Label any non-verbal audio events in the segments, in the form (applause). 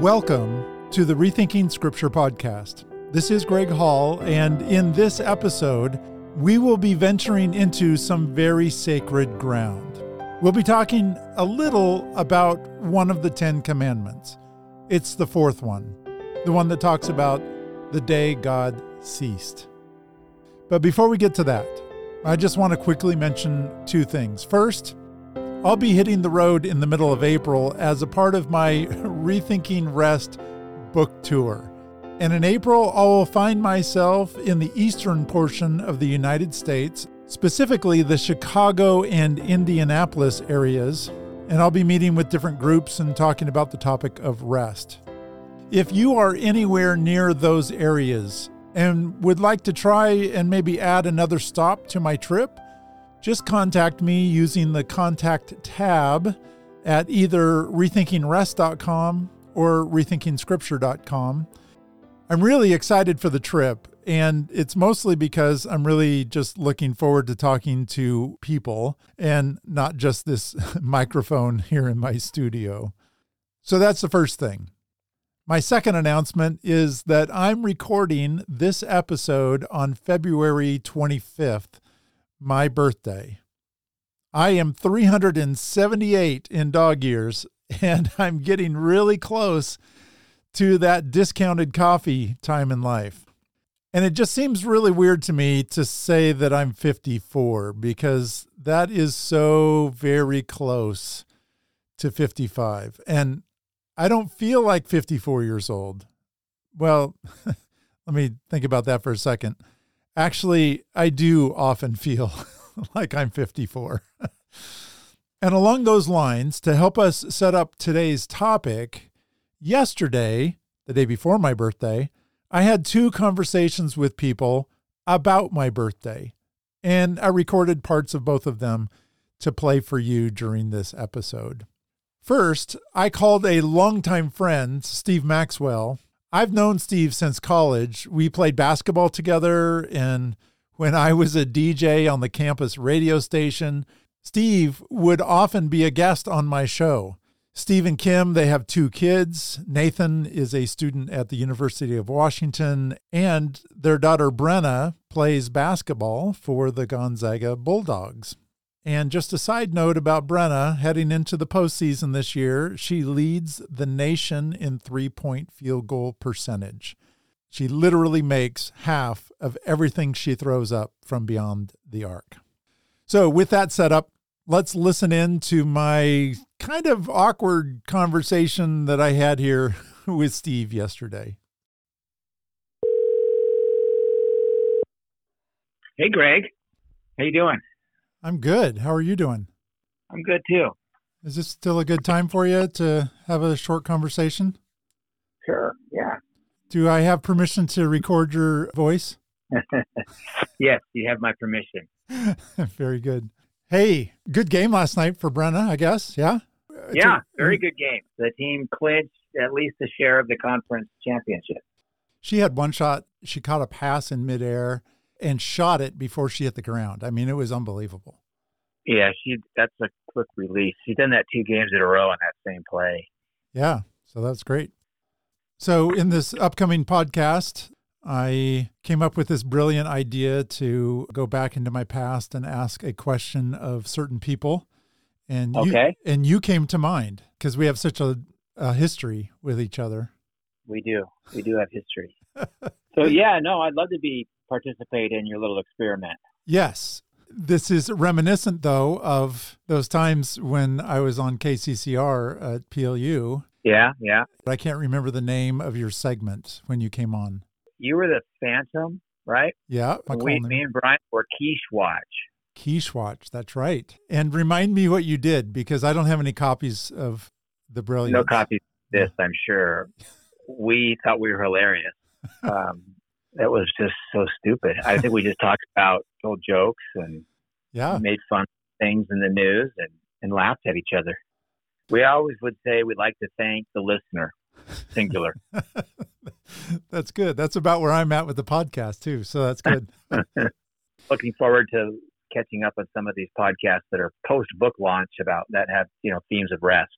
Welcome to the Rethinking Scripture podcast. This is Greg Hall, and in this episode, we will be venturing into some very sacred ground. We'll be talking a little about one of the Ten Commandments. It's the fourth one, the one that talks about the day God ceased. But before we get to that, I just want to quickly mention two things. First, I'll be hitting the road in the middle of April as a part of my (laughs) Rethinking Rest book tour. And in April, I will find myself in the eastern portion of the United States, specifically the Chicago and Indianapolis areas, and I'll be meeting with different groups and talking about the topic of rest. If you are anywhere near those areas and would like to try and maybe add another stop to my trip, just contact me using the contact tab at either rethinkingrest.com or rethinkingscripture.com. I'm really excited for the trip, and it's mostly because I'm really just looking forward to talking to people and not just this (laughs) microphone here in my studio. So that's the first thing. My second announcement is that I'm recording this episode on February 25th my birthday. I am 378 in dog years, (laughs) and I'm getting really close to that discounted coffee time in life. And it just seems really weird to me to say that I'm 54 because that is so very close to 55. And I don't feel like 54 years old. Well, (laughs) let me think about that for a second. Actually, I do often feel (laughs) like I'm 54. (laughs) and along those lines, to help us set up today's topic, yesterday, the day before my birthday, I had two conversations with people about my birthday, and I recorded parts of both of them to play for you during this episode. First, I called a longtime friend, Steve Maxwell, I've known Steve since college. We played basketball together, and when I was a DJ on the campus radio station, Steve would often be a guest on my show. Steve and Kim, they have two kids. Nathan is a student at the University of Washington, and their daughter Brynna plays basketball for the Gonzaga Bulldogs. And just a side note about Brynna heading into the postseason this year, she leads the nation in three point field goal percentage. She literally makes half of everything she throws up from beyond the arc. So, with that set up, let's listen in to my kind of awkward conversation that I had here (laughs) with Steve yesterday. Hey, Greg. How you doing? I'm good. How are you doing? I'm good too. Is this still a good time for you to have a short conversation? Sure. Yeah. Do I have permission to record your voice? (laughs) yes, you have my permission. (laughs) very good. Hey, good game last night for Brynna, I guess. Yeah. Uh, yeah, very good game. The team clinched at least a share of the conference championship. She had one shot. She caught a pass in midair and shot it before she hit the ground. I mean, it was unbelievable. Yeah, she that's a quick release. She's done that two games in a row on that same play. Yeah, so that's great. So in this upcoming podcast, I came up with this brilliant idea to go back into my past and ask a question of certain people. And okay. you, and you came to mind because we have such a, a history with each other. We do. We do have history. (laughs) so yeah, no, I'd love to be participate in your little experiment. Yes. This is reminiscent, though, of those times when I was on KCCR at PLU. Yeah, yeah. But I can't remember the name of your segment when you came on. You were the Phantom, right? Yeah. We, me and Brian were Quiche Watch. Quiche Watch, that's right. And remind me what you did because I don't have any copies of the brilliant. No copies of this, I'm sure. we thought we were hilarious. (laughs) Um, that was just so stupid. I think we just (laughs) talked about old jokes and yeah, made fun of things in the news and, and laughed at each other. We always would say we'd like to thank the listener, singular. (laughs) that's good. That's about where I'm at with the podcast too. So that's good. (laughs) Looking forward to catching up on some of these podcasts that are post book launch about that have you know themes of rest.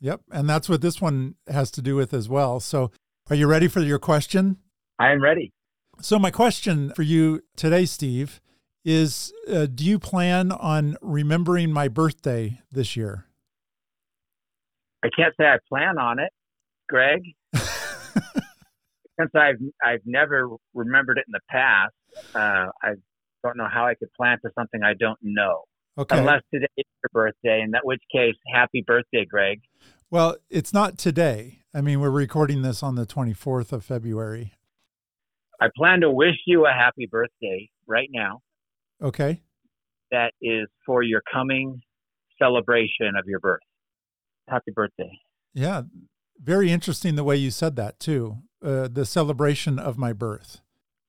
Yep. And that's what this one has to do with as well. So, are you ready for your question? I am ready. So, my question for you today, Steve, is uh, Do you plan on remembering my birthday this year? I can't say I plan on it, Greg. (laughs) Since I've I've never remembered it in the past, uh, I don't know how I could plan for something I don't know. Okay. Unless today is your birthday, in that which case, happy birthday, Greg. Well, it's not today. I mean, we're recording this on the 24th of February. I plan to wish you a happy birthday right now. Okay. That is for your coming celebration of your birth. Happy birthday. Yeah. Very interesting the way you said that, too. Uh, the celebration of my birth.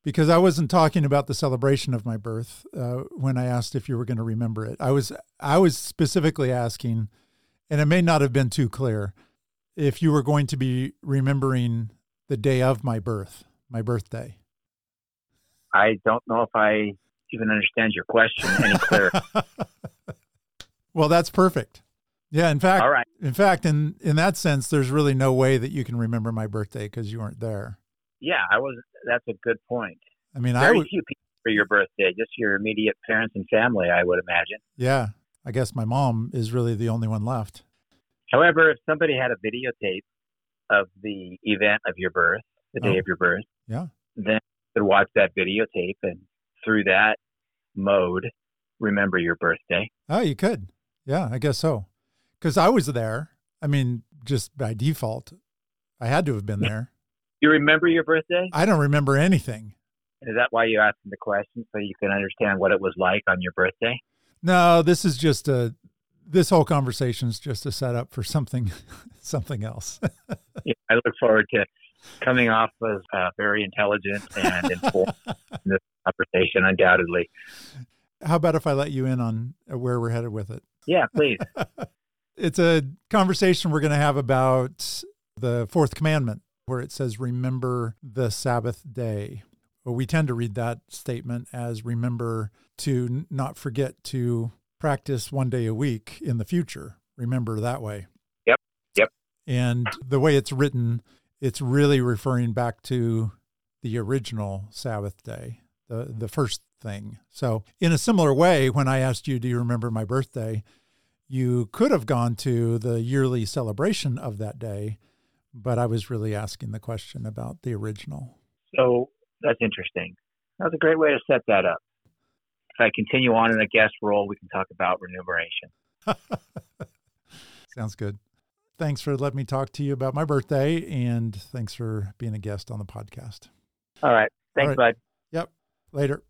Because I wasn't talking about the celebration of my birth uh, when I asked if you were going to remember it. I was I was specifically asking, and it may not have been too clear, if you were going to be remembering the day of my birth, my birthday. I don't know if I even understand your question any clearer. (laughs) well, that's perfect. Yeah, in fact, All right. in fact, in in that sense, there's really no way that you can remember my birthday because you weren't there. Yeah, I was. That's a good point. I mean, I Very would. few people for your birthday, just your immediate parents and family, I would imagine. Yeah, I guess my mom is really the only one left. However, if somebody had a videotape of the event of your birth, the day Oh. of your birth, Yeah. then you could watch that videotape and through that mode, remember your birthday. Oh, you could. Yeah, I guess so. Because I was there. I mean, just by default, I had to have been there. You remember your birthday? I don't remember anything. Is that why you asked the question so you can understand what it was like on your birthday? No, this is just a. This whole conversation is just a setup for something, (laughs) something else. (laughs) Yeah, I look forward to coming off as uh, very intelligent and informed (laughs) in this conversation, undoubtedly. How about if I let you in on where we're headed with it? Yeah, please. (laughs) It's a conversation we're going to have about the fourth commandment, where it says, Remember the Sabbath day. Well, we tend to read that statement as remember to not forget to practice one day a week in the future. Remember that way. Yep, yep. And the way it's written, it's really referring back to the original Sabbath day, the, mm-hmm. the first thing. So, in a similar way, when I asked you, Do you remember my birthday? you could have gone to the yearly celebration of that day, but I was really asking the question about the original. So that's interesting. That's a great way to set that up. If I continue on in a guest role, we can talk about remuneration. (laughs) Sounds good. Thanks for letting me talk to you about my birthday, and thanks for being a guest on the podcast. All right. Thanks, All right. bud. Yep. Later.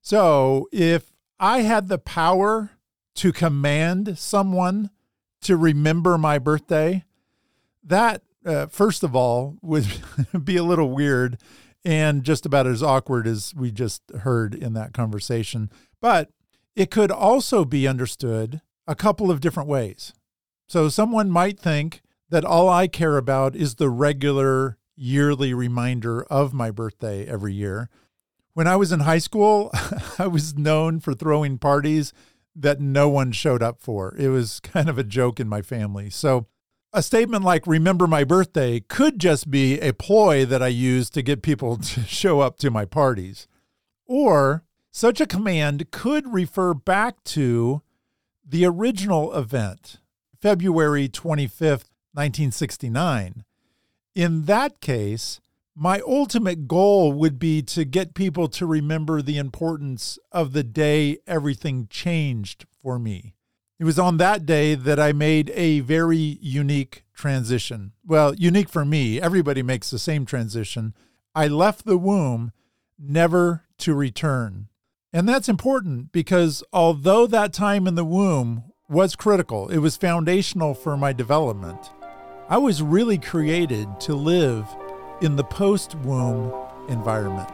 So, if I had the power to command someone to remember my birthday, that, uh, first of all, would (laughs) be a little weird and just about as awkward as we just heard in that conversation. But it could also be understood a couple of different ways. So, someone might think that all I care about is the regular yearly reminder of my birthday every year. When I was in high school, (laughs) I was known for throwing parties that no one showed up for. It was (laughs) kind of a joke in my family. So, a statement like remember my birthday could just be a ploy that I use to get people (laughs) to show up to my parties. Or such a command could refer back to the original event, February 25th, 1969. In that case, my ultimate goal would be to get people to remember the importance of the day everything changed for me. It was on that day that I made a very unique transition. Well, unique for me, everybody makes the same transition. I left the womb never to return. And that's important because although that time in the womb was critical, it was foundational for my development, I was really created to live in the post womb environment.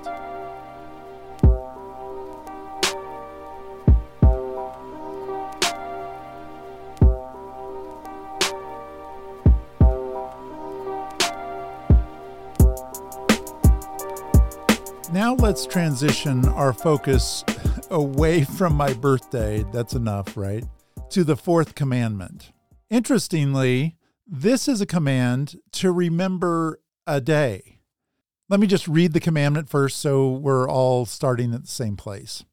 Now let's transition our focus (laughs) away from my birthday. That's enough, right? To the fourth commandment. Interestingly, this is a command to remember a day. Let me just read the commandment first so we're all starting at the same place.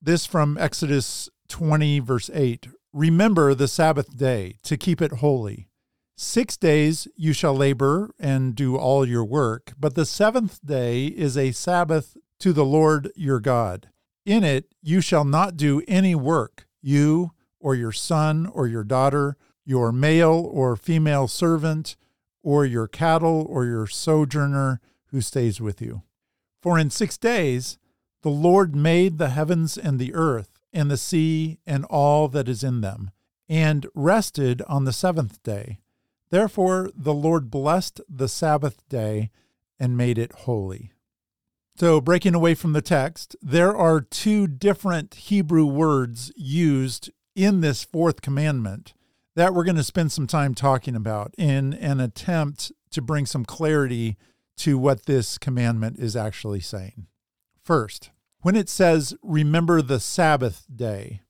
This from Exodus 20, verse 8 Remember the Sabbath day to keep it holy. Six days you shall labor and do all your work, but the seventh day is a Sabbath to the Lord your God. In it you shall not do any work, you or your son or your daughter, your male or female servant, or your cattle or your sojourner who stays with you. For in six days the Lord made the heavens and the earth, and the sea and all that is in them, and rested on the seventh day. Therefore the Lord blessed the Sabbath day and made it holy. So, breaking away from the text, there are two different Hebrew words used in this fourth commandment that we're going to spend some time talking about in an attempt to bring some clarity to what this commandment is actually saying. First, when it says, remember the Sabbath day,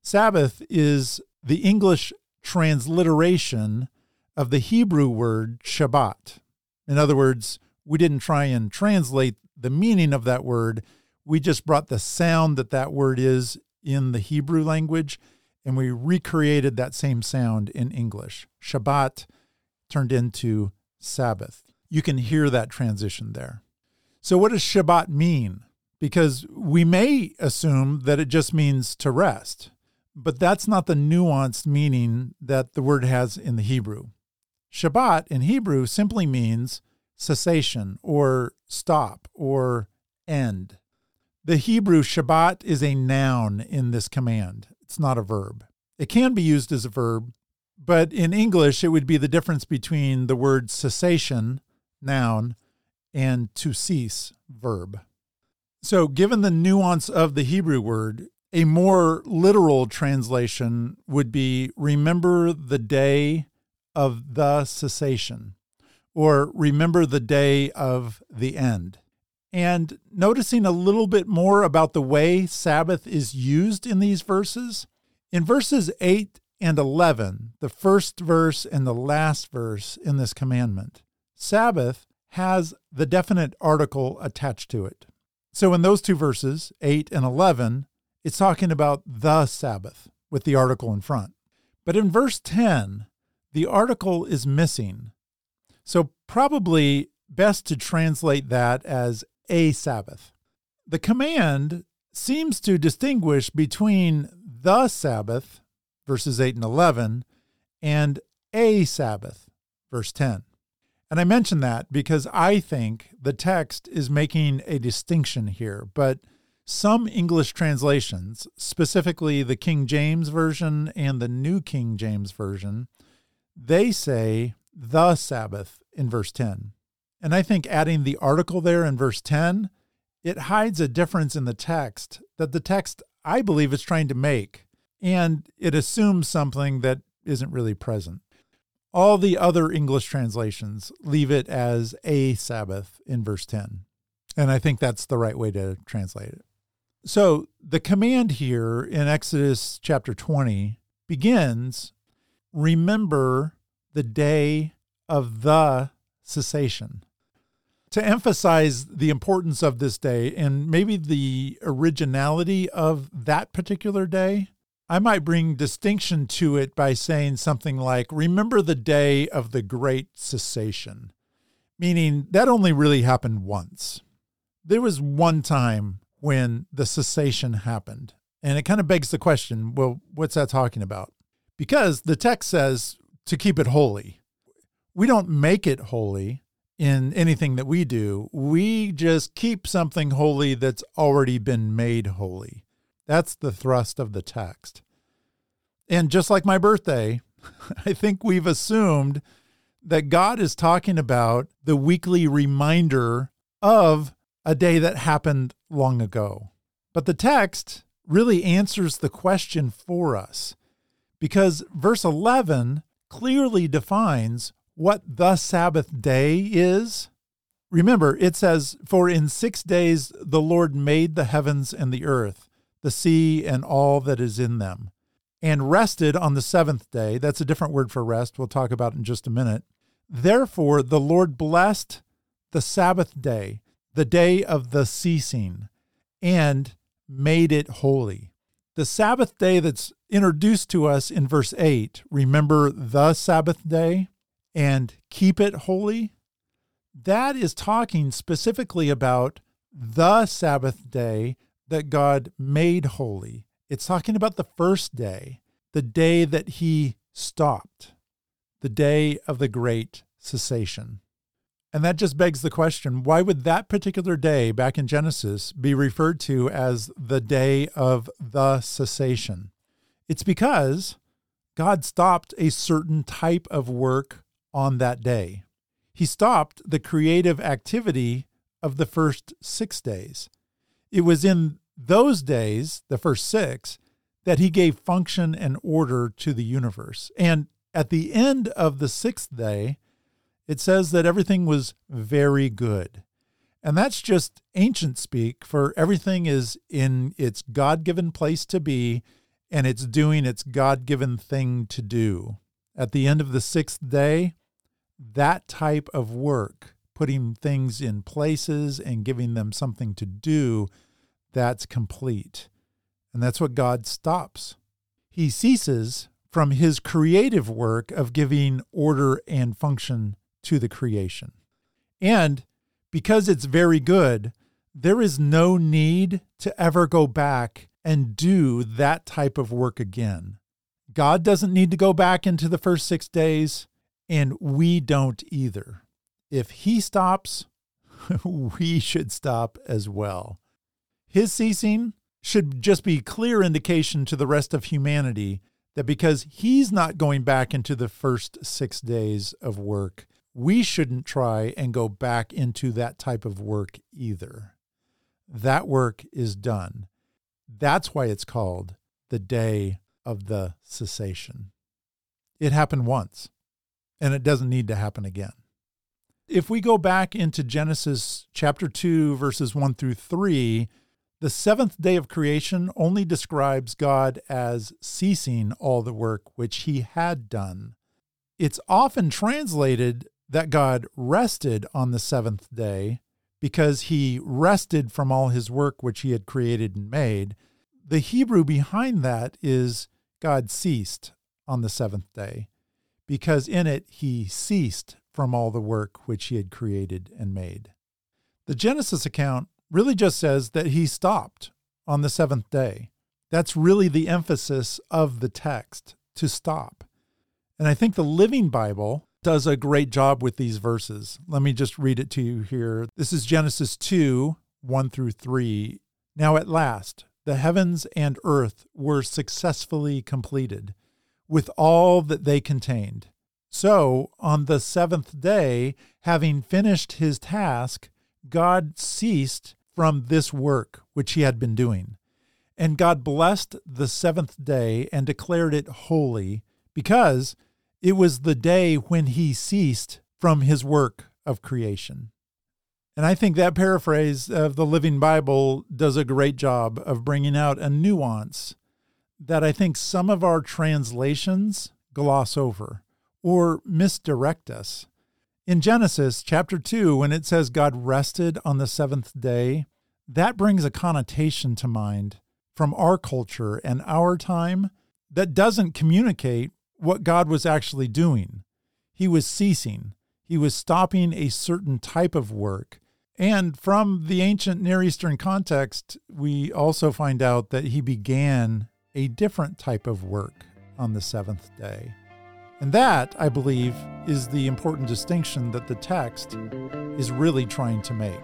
Sabbath is the English transliteration of the Hebrew word Shabbat. In other words, we didn't try and translate the meaning of that word. We just brought the sound that that word is in the Hebrew language and we recreated that same sound in English. Shabbat turned into Sabbath. You can hear that transition there. So, what does Shabbat mean? because we may assume that it just means to rest, but that's not the nuanced meaning that the word has in the Hebrew. Shabbat in Hebrew simply means cessation or stop or end. The Hebrew Shabbat is a noun in this command, it's not a verb. It can be used as a verb, but in English, it would be the difference between the word cessation, noun, and to cease, verb. So, given the nuance of the Hebrew word, a more literal translation would be remember the day of the cessation or remember the day of the end. And noticing a little bit more about the way Sabbath is used in these verses, in verses 8 and 11, the first verse and the last verse in this commandment, Sabbath has the definite article attached to it. So in those two verses, 8 and 11, it's talking about the Sabbath with the article in front. But in verse 10, the article is missing. So probably best to translate that as a Sabbath. The command seems to distinguish between the Sabbath, verses 8 and 11, and a Sabbath, verse 10. And I mention that because I think the text is making a distinction here, but some English translations, specifically the King James Version and the New King James Version, they say the Sabbath in verse 10. And I think adding the article there in verse 10, it hides a difference in the text that the text, I believe, is trying to make. And it assumes something that isn't really present. All the other English translations leave it as a Sabbath in verse 10. And I think that's the right way to translate it. So the command here in Exodus chapter 20 begins remember the day of the cessation. To emphasize the importance of this day and maybe the originality of that particular day, I might bring distinction to it by saying something like, Remember the day of the great cessation, meaning that only really happened once. There was one time when the cessation happened. And it kind of begs the question well, what's that talking about? Because the text says to keep it holy. We don't make it holy in anything that we do, we just keep something holy that's already been made holy. That's the thrust of the text. And just like my birthday, (laughs) I think we've assumed that God is talking about the weekly reminder of a day that happened long ago. But the text really answers the question for us because verse 11 clearly defines what the Sabbath day is. Remember, it says, For in six days the Lord made the heavens and the earth, the sea and all that is in them. and rested on the seventh day. That's a different word for rest. We'll talk about in just a minute. Therefore, the Lord blessed the Sabbath day, the day of the ceasing, and made it holy. The Sabbath day that's introduced to us in verse 8 remember the Sabbath day and keep it holy. That is talking specifically about the Sabbath day that God made holy. It's talking about the first day, the day that He stopped, the day of the great cessation. And that just begs the question why would that particular day back in Genesis be referred to as the day of the cessation? It's because God stopped a certain type of work on that day. He stopped the creative activity of the first six days. It was in those days, the first six, that he gave function and order to the universe. And at the end of the sixth day, it says that everything was very good. And that's just ancient speak for everything is in its God given place to be and it's doing its God given thing to do. At the end of the sixth day, that type of work, putting things in places and giving them something to do, that's complete. And that's what God stops. He ceases from his creative work of giving order and function to the creation. And because it's very good, there is no need to ever go back and do that type of work again. God doesn't need to go back into the first six days, and we don't either. If He stops, (laughs) we should stop as well. His ceasing should just be clear indication to the rest of humanity that because he's not going back into the first 6 days of work, we shouldn't try and go back into that type of work either. That work is done. That's why it's called the day of the cessation. It happened once, and it doesn't need to happen again. If we go back into Genesis chapter 2, verses 1 through 3, the seventh day of creation only describes God as ceasing all the work which he had done. It's often translated that God rested on the seventh day because he rested from all his work which he had created and made. The Hebrew behind that is God ceased on the seventh day because in it he ceased from all the work which he had created and made. The Genesis account really just says that he stopped on the seventh day. That's really the emphasis of the text to stop. And I think the Living Bible does a great job with these verses. Let me just read it to you here. This is Genesis 2 1 through 3. Now at last, the heavens and earth were successfully completed with all that they contained. So, on the seventh day, having finished his task, God ceased from this work which he had been doing. And God blessed the seventh day and declared it holy, because it was the day when he ceased from his work of creation. And I think that paraphrase of the Living Bible does a great job of bringing out a nuance that I think some of our translations gloss over or misdirect us. In Genesis chapter 2, when it says God rested on the seventh day, that brings a connotation to mind from our culture and our time that doesn't communicate what God was actually doing. He was ceasing, he was stopping a certain type of work. And from the ancient Near Eastern context, we also find out that he began a different type of work on the seventh day. And that, I believe, is the important distinction that the text is really trying to make.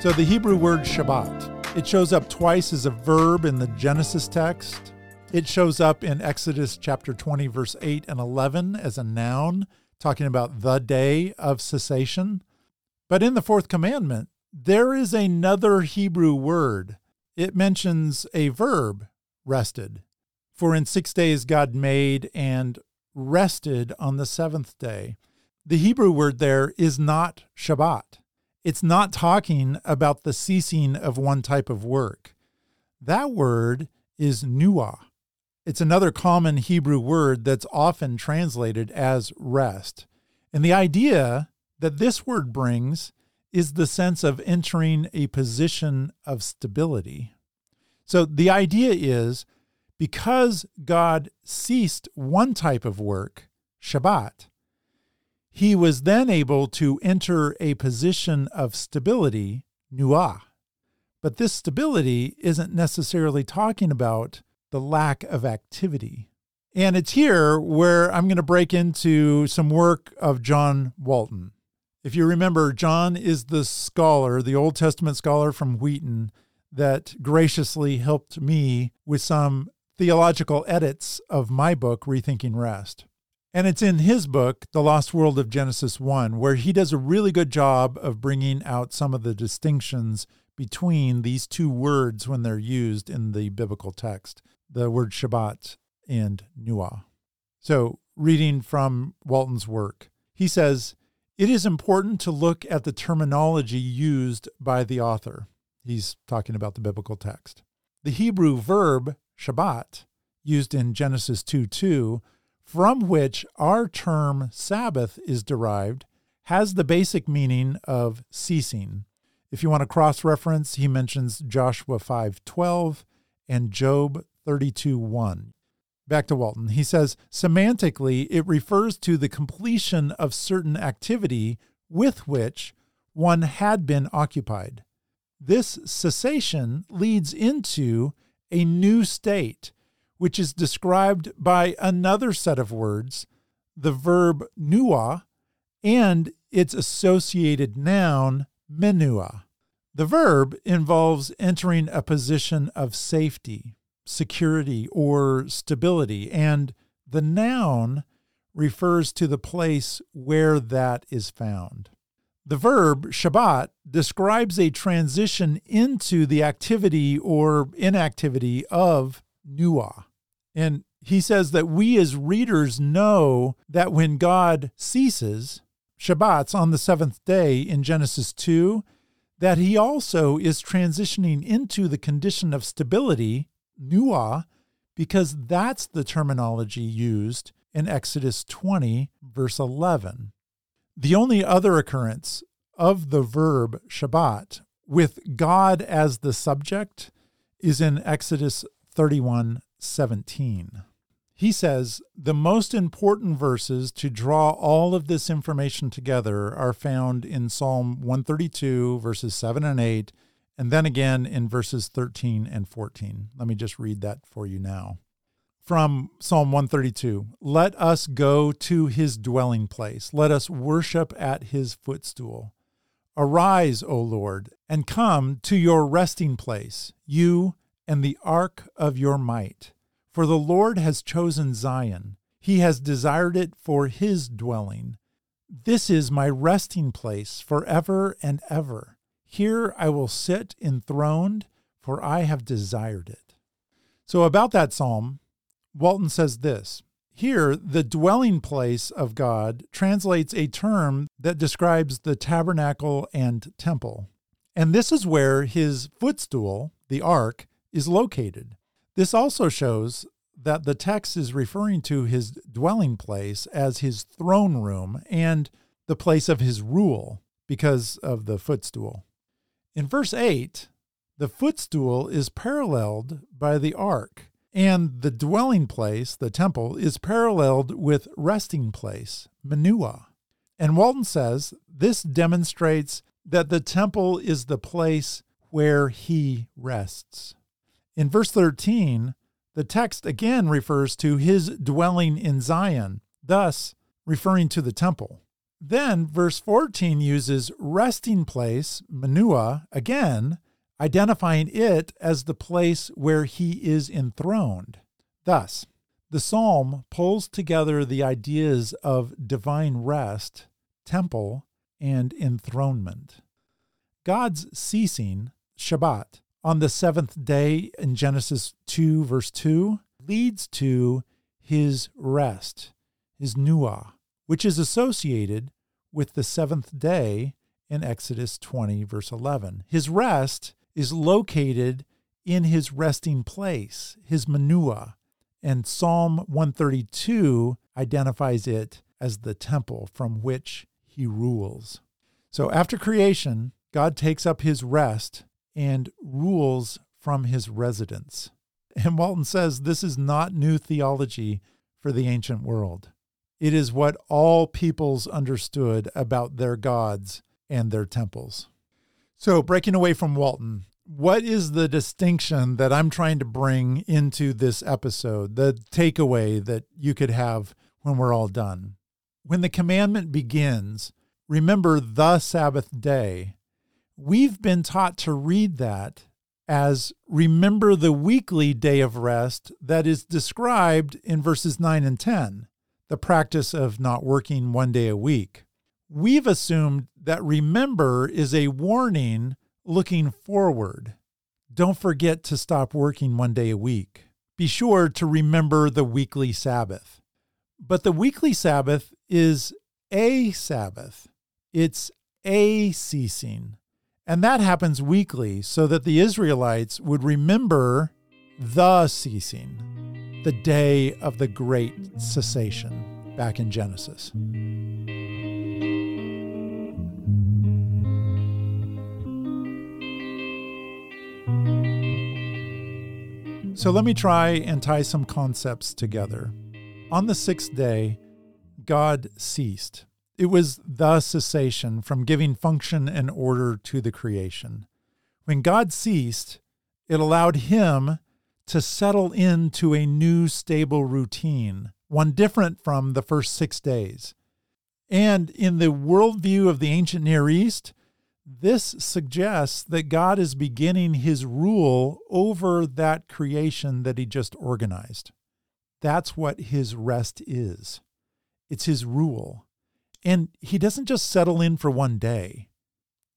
So the Hebrew word Shabbat, it shows up twice as a verb in the Genesis text it shows up in Exodus chapter 20, verse 8 and 11 as a noun, talking about the day of cessation. But in the fourth commandment, there is another Hebrew word. It mentions a verb, rested. For in six days God made and rested on the seventh day. The Hebrew word there is not Shabbat. It's not talking about the ceasing of one type of work. That word is nuah. It's another common Hebrew word that's often translated as rest. And the idea that this word brings is the sense of entering a position of stability. So the idea is because God ceased one type of work, Shabbat, he was then able to enter a position of stability, nuah. But this stability isn't necessarily talking about the lack of activity. And it's here where I'm going to break into some work of John Walton. If you remember, John is the scholar, the Old Testament scholar from Wheaton, that graciously helped me with some theological edits of my book, Rethinking Rest. And it's in his book, The Lost World of Genesis 1, where he does a really good job of bringing out some of the distinctions between these two words when they're used in the biblical text the word Shabbat and Nuah. So, reading from Walton's work, he says, It is important to look at the terminology used by the author. He's talking about the biblical text. The Hebrew verb Shabbat, used in Genesis 2 2, from which our term Sabbath is derived, has the basic meaning of ceasing. If you want to cross reference, he mentions Joshua 5:12 and Job 32:1. Back to Walton. He says semantically it refers to the completion of certain activity with which one had been occupied. This cessation leads into a new state which is described by another set of words, the verb nuah, and its associated noun, menua. The verb involves entering a position of safety, security, or stability, and the noun refers to the place where that is found. The verb Shabbat describes a transition into the activity or inactivity of nuah. And he says that we as readers know that when God ceases Shabbats on the seventh day in Genesis 2, that he also is transitioning into the condition of stability, nuah, because that's the terminology used in Exodus 20, verse 11. The only other occurrence of the verb Shabbat with God as the subject is in Exodus 31, 17. He says the most important verses to draw all of this information together are found in Psalm 132, verses 7 and 8, and then again in verses 13 and 14. Let me just read that for you now. From Psalm 132 Let us go to his dwelling place, let us worship at his footstool. Arise, O Lord, and come to your resting place, you and the ark of your might. For the Lord has chosen Zion, he has desired it for his dwelling. This is my resting place forever and ever. Here I will sit enthroned, for I have desired it. So, about that psalm, Walton says this Here, the dwelling place of God translates a term that describes the tabernacle and temple. And this is where his footstool, the ark, is located. This also shows that the text is referring to his dwelling place as his throne room and the place of his rule because of the footstool. In verse 8, the footstool is paralleled by the ark, and the dwelling place, the temple, is paralleled with resting place, menua. And Walton says this demonstrates that the temple is the place where he rests. In verse 13, the text again refers to his dwelling in Zion, thus referring to the temple. Then verse 14 uses resting place, menua, again, identifying it as the place where he is enthroned. Thus, the psalm pulls together the ideas of divine rest, temple, and enthronement. God's ceasing, Shabbat, on the seventh day in Genesis 2, verse 2, leads to his rest, his nuah, which is associated with the seventh day in Exodus 20, verse 11. His rest is located in his resting place, his menuah, and Psalm 132 identifies it as the temple from which he rules. So after creation, God takes up his rest and rules from his residence. And Walton says this is not new theology for the ancient world. It is what all peoples understood about their gods and their temples. So, breaking away from Walton, what is the distinction that I'm trying to bring into this episode, the takeaway that you could have when we're all done? When the commandment begins, remember the Sabbath day, we've been taught to read that as remember the weekly day of rest that is described in verses 9 and 10, the practice of not working one day a week. We've assumed that remember is a warning looking forward. Don't forget to stop working one day a week. Be sure to remember the weekly Sabbath. But the weekly Sabbath is a Sabbath, it's a ceasing. And that happens weekly so that the Israelites would remember the ceasing, the day of the great cessation back in Genesis. So let me try and tie some concepts together. On the sixth day, God ceased. It was the cessation from giving function and order to the creation. When God ceased, it allowed him to settle into a new stable routine, one different from the first six days. And in the worldview of the ancient Near East, this suggests that God is beginning his rule over that creation that he just organized. That's what his rest is. It's his rule. And he doesn't just settle in for one day.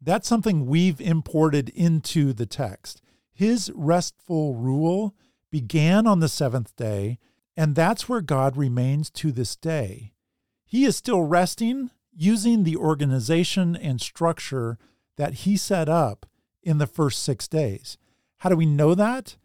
That's something we've imported into the text. His restful rule began on the seventh day, and that's where God remains to this day. He is still resting using the organization and structure that he set up in the first six days. How do we know that?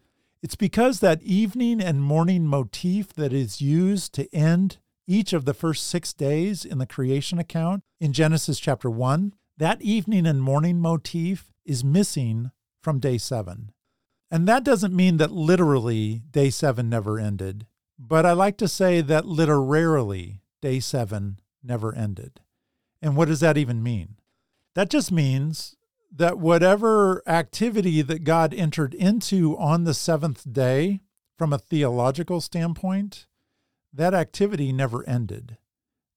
It's because that evening and morning motif that is used to end each of the first six days in the creation account in Genesis chapter 1, that evening and morning motif is missing from day seven. And that doesn't mean that literally day seven never ended, but I like to say that literarily day seven never ended. And what does that even mean? That just means that whatever activity that God entered into on the seventh day, from a theological standpoint, that activity never ended.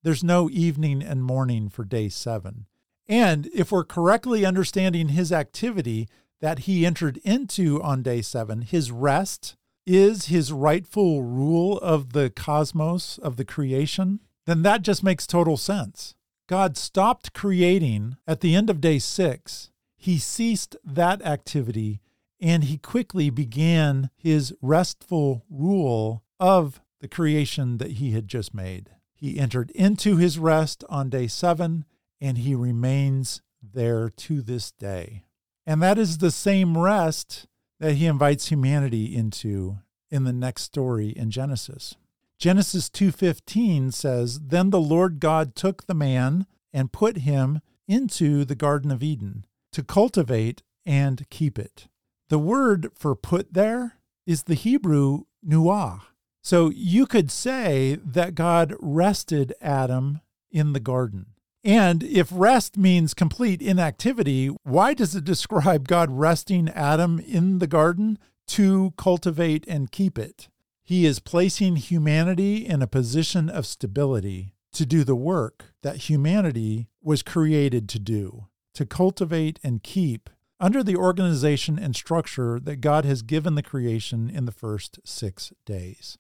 There's no evening and morning for day seven. And if we're correctly understanding his activity that he entered into on day seven, his rest is his rightful rule of the cosmos, of the creation, then that just makes total sense. God stopped creating at the end of day six. He ceased that activity and he quickly began his restful rule of the creation that he had just made. He entered into his rest on day seven and he remains there to this day. And that is the same rest that he invites humanity into in the next story in Genesis. Genesis 2:15 says, "Then the Lord God took the man and put him into the garden of Eden to cultivate and keep it." The word for put there is the Hebrew nuah. So you could say that God rested Adam in the garden. And if rest means complete inactivity, why does it describe God resting Adam in the garden to cultivate and keep it? He is placing humanity in a position of stability to do the work that humanity was created to do, to cultivate and keep under the organization and structure that God has given the creation in the first six days.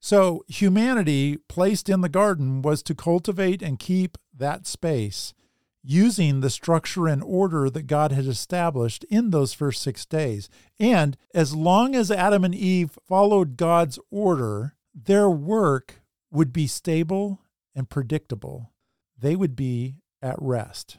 So, humanity placed in the garden was to cultivate and keep that space using the structure and order that God had established in those first six days. And as long as Adam and Eve followed God's order, their work would be stable and predictable. They would be at rest.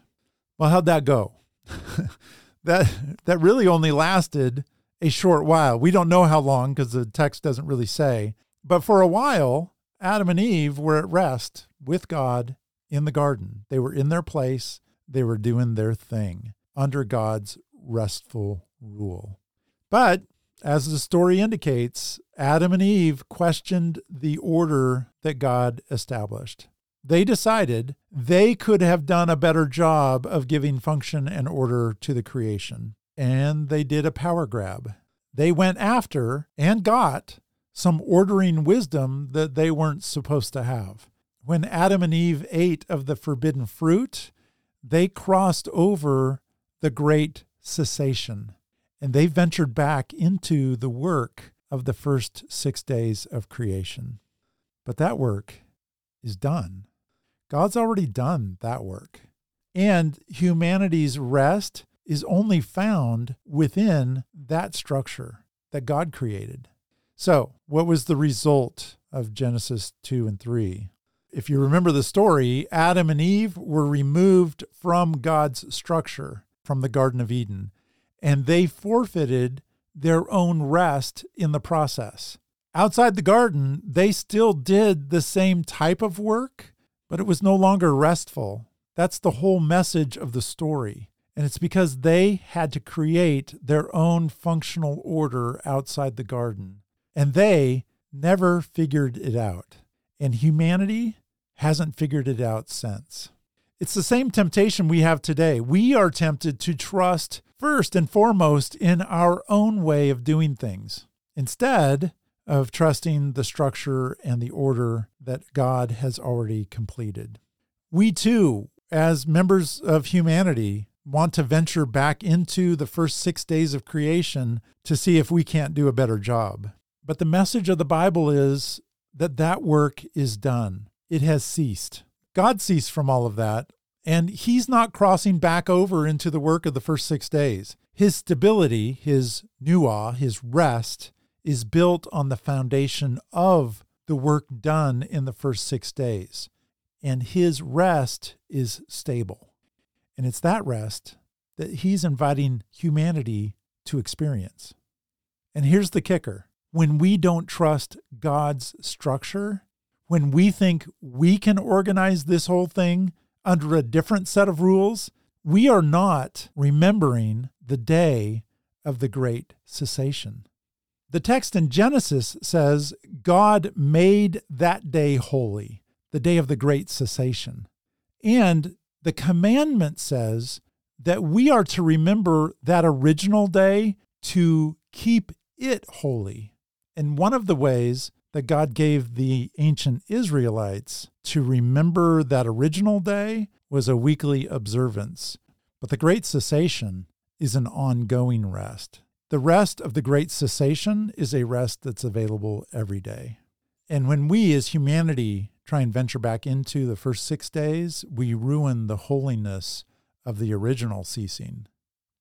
Well, how'd that go? (laughs) that that really only lasted a short while. We don't know how long because the text doesn't really say. But for a while, Adam and Eve were at rest with God in the garden. They were in their place, they were doing their thing under God's restful rule. But as the story indicates, Adam and Eve questioned the order that God established. They decided they could have done a better job of giving function and order to the creation, and they did a power grab. They went after and got some ordering wisdom that they weren't supposed to have. When Adam and Eve ate of the forbidden fruit, they crossed over the great cessation and they ventured back into the work of the first six days of creation. But that work is done. God's already done that work. And humanity's rest is only found within that structure that God created. So, what was the result of Genesis 2 and 3? If you remember the story, Adam and Eve were removed from God's structure from the Garden of Eden, and they forfeited their own rest in the process. Outside the garden, they still did the same type of work, but it was no longer restful. That's the whole message of the story. And it's because they had to create their own functional order outside the garden. And they never figured it out. And humanity hasn't figured it out since. It's the same temptation we have today. We are tempted to trust first and foremost in our own way of doing things instead of trusting the structure and the order that God has already completed. We too, as members of humanity, want to venture back into the first six days of creation to see if we can't do a better job. But the message of the Bible is that that work is done, it has ceased. God ceased from all of that, and He's not crossing back over into the work of the first six days. His stability, His nuah, His rest, is built on the foundation of the work done in the first six days. And his rest is stable. And it's that rest that he's inviting humanity to experience. And here's the kicker when we don't trust God's structure, when we think we can organize this whole thing under a different set of rules, we are not remembering the day of the great cessation. The text in Genesis says, God made that day holy, the day of the great cessation. And the commandment says that we are to remember that original day to keep it holy. And one of the ways that God gave the ancient Israelites to remember that original day was a weekly observance. But the great cessation is an ongoing rest. The rest of the great cessation is a rest that's available every day. And when we as humanity try and venture back into the first six days, we ruin the holiness of the original ceasing.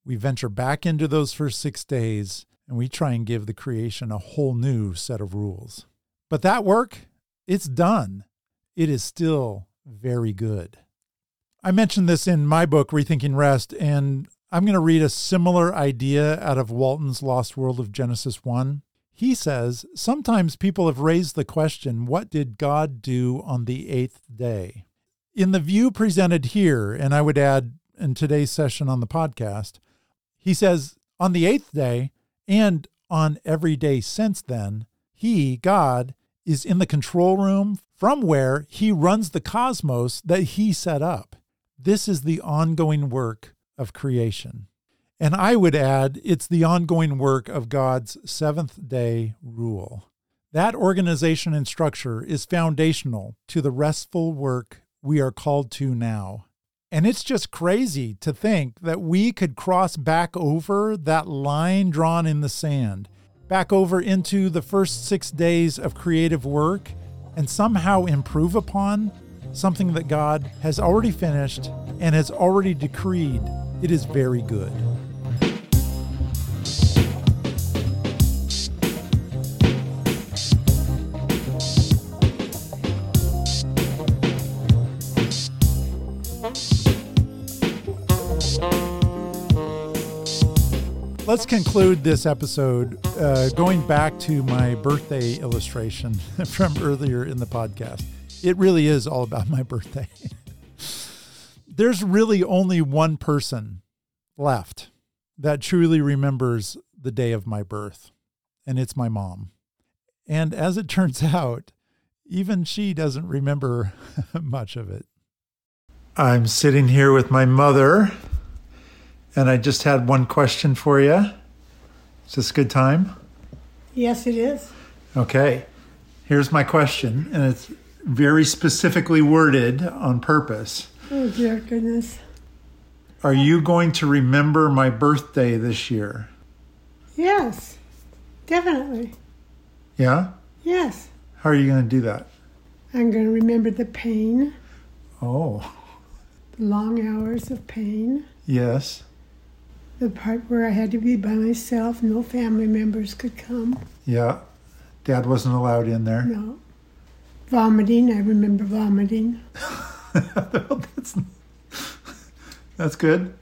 We venture back into those first six days and we try and give the creation a whole new set of rules. But that work, it's done. It is still very good. I mentioned this in my book, Rethinking Rest, and I'm going to read a similar idea out of Walton's Lost World of Genesis 1. He says, Sometimes people have raised the question, what did God do on the eighth day? In the view presented here, and I would add in today's session on the podcast, he says, on the eighth day and on every day since then, he, God, is in the control room from where he runs the cosmos that he set up. This is the ongoing work of creation. And I would add, it's the ongoing work of God's seventh day rule. That organization and structure is foundational to the restful work we are called to now. And it's just crazy to think that we could cross back over that line drawn in the sand, back over into the first six days of creative work, and somehow improve upon something that God has already finished and has already decreed it is very good. Let's conclude this episode uh, going back to my birthday illustration (laughs) from earlier in the podcast. It really is all about my birthday. (laughs) There's really only one person left that truly remembers the day of my birth, and it's my mom. And as it turns (laughs) out, even she doesn't remember much of it. I'm sitting here with my mother and I just had one question for you. Is this a good time? Yes, it is. Okay. Here's my question, and it's very specifically worded on purpose. Oh, dear goodness. Are you going to remember my birthday this year? Yes, definitely. Yeah? Yes. How are you going to do that? I'm going to remember the pain. Oh. The long hours of pain. Yes the part where I had to be by myself, no family members could come. Yeah. Dad wasn't allowed in there. No. Vomiting, I remember vomiting. (laughs) that's, that's good.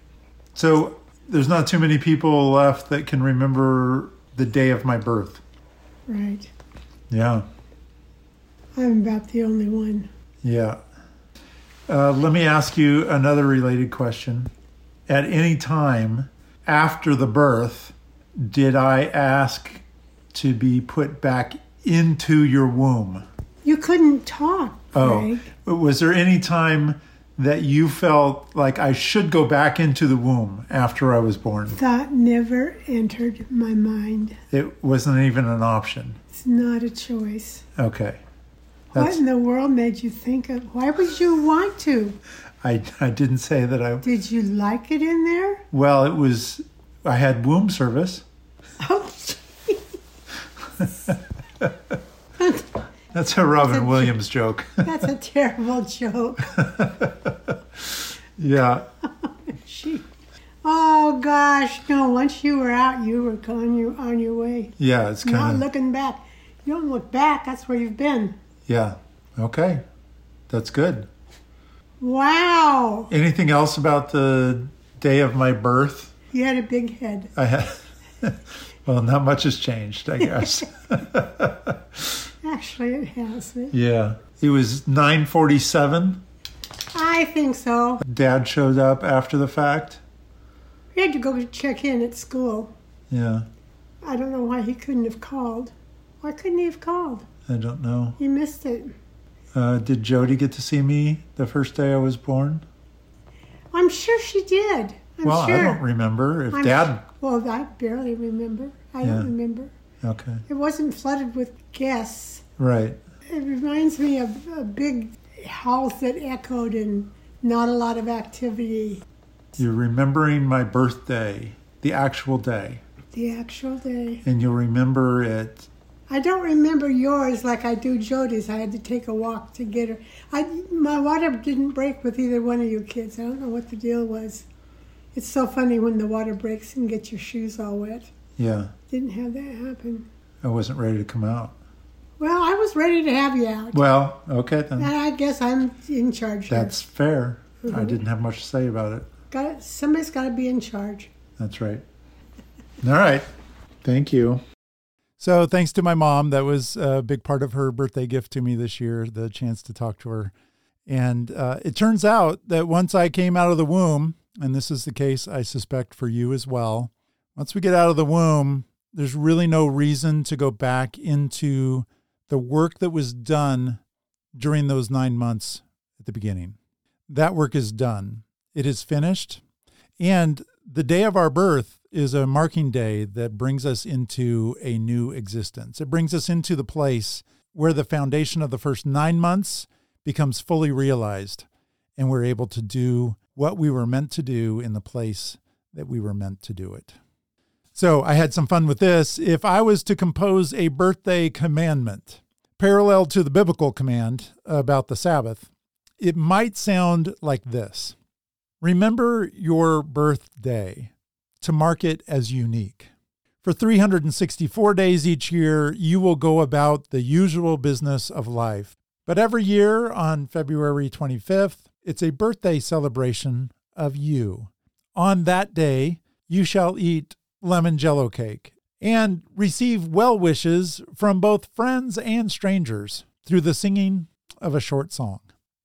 So there's not too many people left that can remember the day of my birth. Right. Yeah. I'm about the only one. Yeah. Uh, let me ask you another related question. At any time, after the birth, did I ask to be put back into your womb? You couldn't talk. Oh, was there any time that you felt like I should go back into the womb after I was born? That never entered my mind. It wasn't even an option. It's not a choice. Okay. That's, what in the world made you think of? Why would you want to? I, I didn't say that I. Did you like it in there? Well, it was. I had womb service. Oh, That's a Robin that's a, Williams joke. (laughs) that's a terrible joke. (laughs) yeah. she. Oh gosh, no! Once you were out, you were on your on your way. Yeah, it's kind of not looking back. You don't look back. That's where you've been. Yeah. Okay. That's good. Wow. Anything else about the day of my birth? You had a big head. I had. (laughs) well, not much has changed, I guess. (laughs) Actually, it has. Yeah. It was 9:47. I think so. Dad showed up after the fact. He had to go check in at school. Yeah. I don't know why he couldn't have called. Why couldn't he have called? I don't know. He missed it. Uh, did Jody get to see me the first day I was born? I'm sure she did. I'm well, sure. I don't remember. If I'm Dad. Sh- well, I barely remember. I yeah. don't remember. Okay. It wasn't flooded with guests. Right. It reminds me of a big house that echoed and not a lot of activity. You're remembering my birthday, the actual day. The actual day. And you'll remember it I don't remember yours like I do Jody's. I had to take a walk to get her. I, my water didn't break with either one of you kids. I don't know what the deal was. It's so funny when the water breaks and gets your shoes all wet. Yeah. Didn't have that happen. I wasn't ready to come out. Well, I was ready to have you out. Well, okay then. And I guess I'm in charge. That's here. fair. Mm-hmm. I didn't have much to say about it. Got it. somebody's got to be in charge. That's right. All right. Thank you. So thanks to my mom, that was a big part of her birthday gift to me this year, the chance to talk to her. And uh, it turns out that once I came out of the womb, and this is the case I suspect for you as well, once we get out of the womb, there's really no reason to go back into the work that was done during those nine months at the beginning. That work is done, it is finished. And the day of our birth is a marking day that brings us into a new existence. It brings us into the place where the foundation of the first nine months becomes fully realized, and we're able to do what we were meant to do in the place that we were meant to do it. So I had some fun with this. If I was to compose a birthday commandment parallel to the biblical command about the Sabbath, it might sound like this Remember your birthday to mark it as unique. For 364 days each year, you will go about the usual business of life. But every year on February 25th, it's a birthday celebration of you. On that day, you shall eat lemon jello cake and receive well wishes from both friends and strangers through the singing of a short song.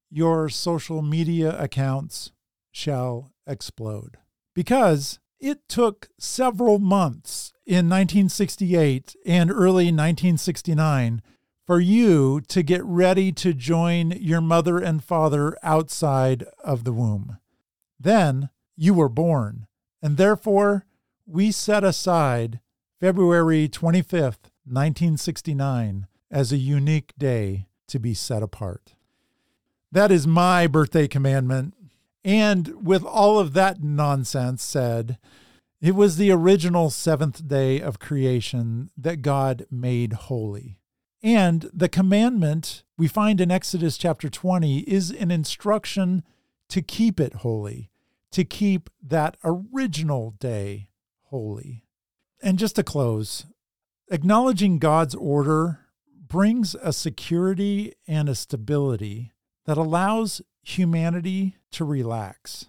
Your social media accounts shall explode because it took several months in 1968 and early 1969 for you to get ready to join your mother and father outside of the womb. Then you were born, and therefore we set aside February 25th, 1969, as a unique day to be set apart. That is my birthday commandment. And with all of that nonsense said, it was the original seventh day of creation that God made holy. And the commandment we find in Exodus chapter 20 is an instruction to keep it holy, to keep that original day holy. And just to close, acknowledging God's order brings a security and a stability that allows humanity to relax.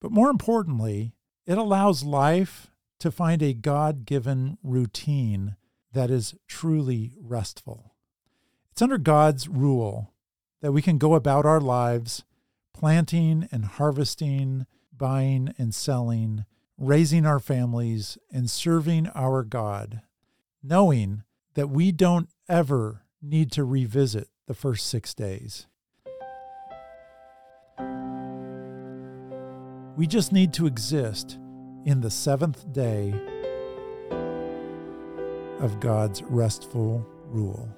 But more importantly, it allows life to find a God given routine that is truly restful. It's under God's rule that we can go about our lives planting and harvesting, buying and selling, raising our families, and serving our God, knowing that we don't ever need to revisit the first six days. We just need to exist in the seventh day of God's restful rule.